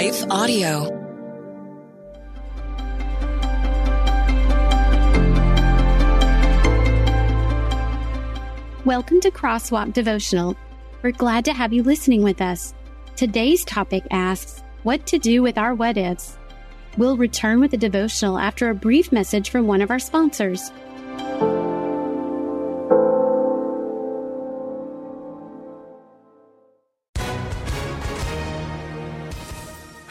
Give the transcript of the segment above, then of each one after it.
Life Audio. Welcome to Crosswalk Devotional. We're glad to have you listening with us. Today's topic asks what to do with our what ifs. We'll return with a devotional after a brief message from one of our sponsors.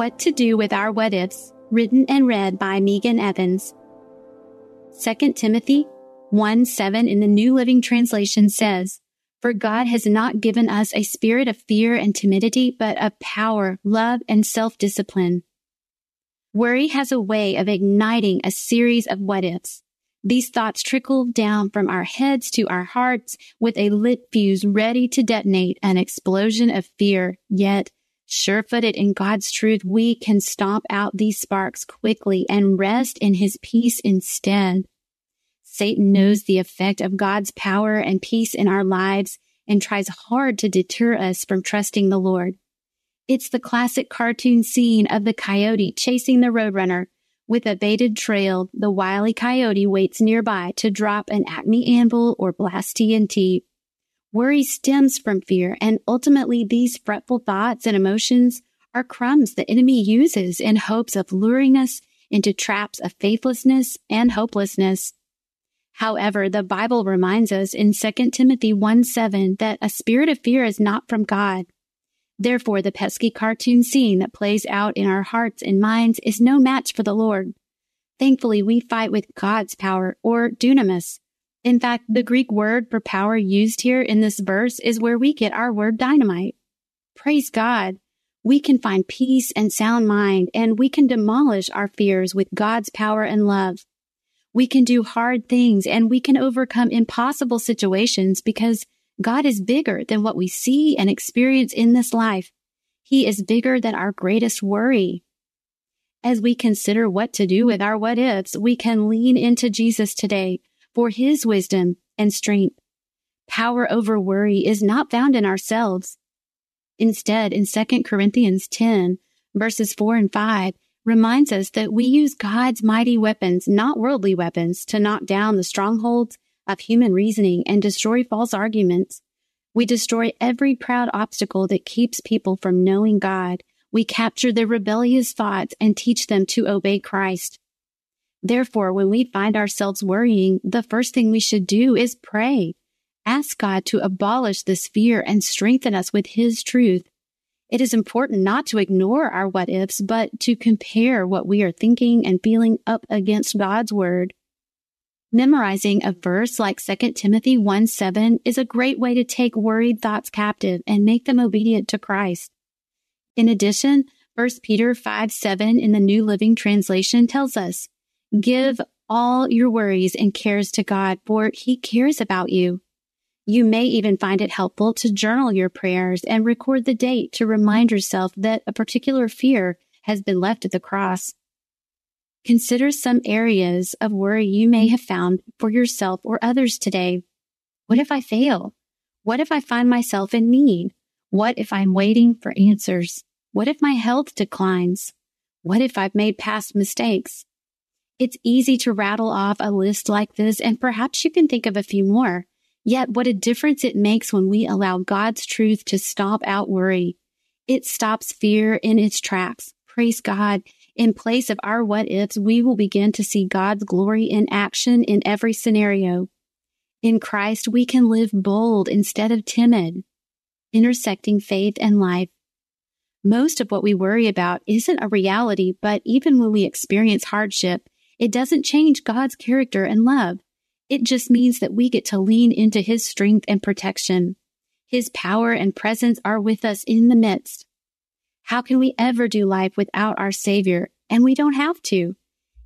What to Do with Our What Ifs, written and read by Megan Evans. 2 Timothy 1 7 in the New Living Translation says, For God has not given us a spirit of fear and timidity, but of power, love, and self discipline. Worry has a way of igniting a series of what ifs. These thoughts trickle down from our heads to our hearts with a lit fuse ready to detonate an explosion of fear, yet Sure footed in God's truth, we can stomp out these sparks quickly and rest in his peace instead. Satan knows the effect of God's power and peace in our lives and tries hard to deter us from trusting the Lord. It's the classic cartoon scene of the coyote chasing the roadrunner. With a baited trail, the wily coyote waits nearby to drop an acme anvil or blast TNT. Worry stems from fear, and ultimately, these fretful thoughts and emotions are crumbs the enemy uses in hopes of luring us into traps of faithlessness and hopelessness. However, the Bible reminds us in 2 Timothy 1 7 that a spirit of fear is not from God. Therefore, the pesky cartoon scene that plays out in our hearts and minds is no match for the Lord. Thankfully, we fight with God's power or dunamis, in fact, the Greek word for power used here in this verse is where we get our word dynamite. Praise God. We can find peace and sound mind, and we can demolish our fears with God's power and love. We can do hard things and we can overcome impossible situations because God is bigger than what we see and experience in this life. He is bigger than our greatest worry. As we consider what to do with our what ifs, we can lean into Jesus today for his wisdom and strength. Power over worry is not found in ourselves. Instead, in 2 Corinthians 10, verses 4 and 5, reminds us that we use God's mighty weapons, not worldly weapons, to knock down the strongholds of human reasoning and destroy false arguments. We destroy every proud obstacle that keeps people from knowing God. We capture their rebellious thoughts and teach them to obey Christ. Therefore, when we find ourselves worrying, the first thing we should do is pray. Ask God to abolish this fear and strengthen us with His truth. It is important not to ignore our what ifs, but to compare what we are thinking and feeling up against God's word. Memorizing a verse like 2 Timothy 1 7 is a great way to take worried thoughts captive and make them obedient to Christ. In addition, 1 Peter 5 7 in the New Living Translation tells us, Give all your worries and cares to God, for He cares about you. You may even find it helpful to journal your prayers and record the date to remind yourself that a particular fear has been left at the cross. Consider some areas of worry you may have found for yourself or others today. What if I fail? What if I find myself in need? What if I'm waiting for answers? What if my health declines? What if I've made past mistakes? It's easy to rattle off a list like this, and perhaps you can think of a few more. Yet what a difference it makes when we allow God's truth to stomp out worry. It stops fear in its tracks. Praise God. In place of our what ifs, we will begin to see God's glory in action in every scenario. In Christ, we can live bold instead of timid, intersecting faith and life. Most of what we worry about isn't a reality, but even when we experience hardship, it doesn't change God's character and love. It just means that we get to lean into His strength and protection. His power and presence are with us in the midst. How can we ever do life without our Savior? And we don't have to.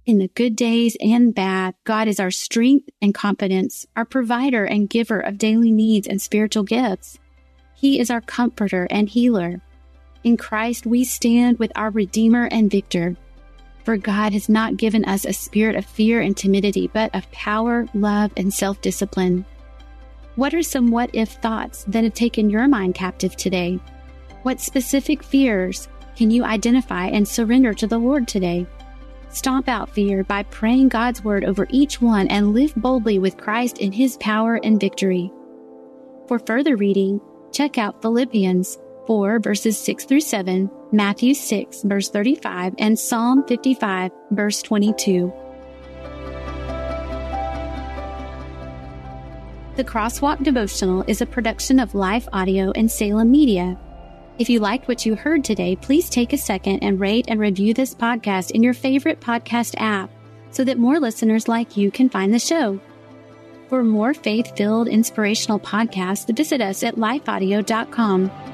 In the good days and bad, God is our strength and confidence, our provider and giver of daily needs and spiritual gifts. He is our comforter and healer. In Christ, we stand with our Redeemer and Victor. For God has not given us a spirit of fear and timidity, but of power, love, and self discipline. What are some what if thoughts that have taken your mind captive today? What specific fears can you identify and surrender to the Lord today? Stomp out fear by praying God's word over each one and live boldly with Christ in his power and victory. For further reading, check out Philippians 4 verses 6 through 7, Matthew 6 verse 35, and Psalm 55 verse 22. The Crosswalk Devotional is a production of Life Audio and Salem Media. If you liked what you heard today, please take a second and rate and review this podcast in your favorite podcast app so that more listeners like you can find the show. For more faith filled inspirational podcasts, visit us at lifeaudio.com.